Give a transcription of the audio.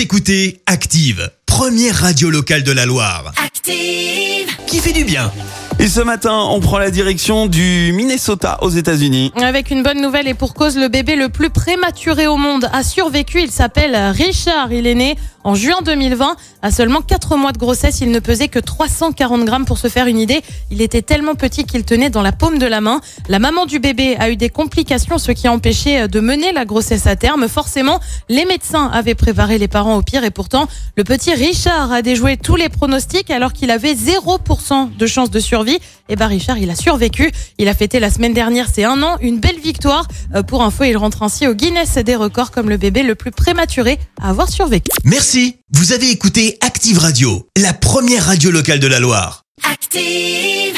Vous écoutez Active, première radio locale de la Loire. Active. Qui fait du bien Et ce matin, on prend la direction du Minnesota aux États-Unis. Avec une bonne nouvelle et pour cause, le bébé le plus prématuré au monde a survécu. Il s'appelle Richard. Il est né en juin 2020. À seulement 4 mois de grossesse, il ne pesait que 340 grammes pour se faire une idée. Il était tellement petit qu'il tenait dans la paume de la main. La maman du bébé a eu des complications, ce qui a empêché de mener la grossesse à terme. Forcément, les médecins avaient préparé les parents au pire et pourtant, le petit Richard a déjoué tous les pronostics alors qu'il avait 0% de chance de survie. Et ben Richard, il a survécu. Il a fêté la semaine dernière ses un an, une belle victoire. Euh, Pour info, il rentre ainsi au Guinness des records comme le bébé le plus prématuré à avoir survécu. Merci. Vous avez écouté Active Radio, la première radio locale de la Loire. Active.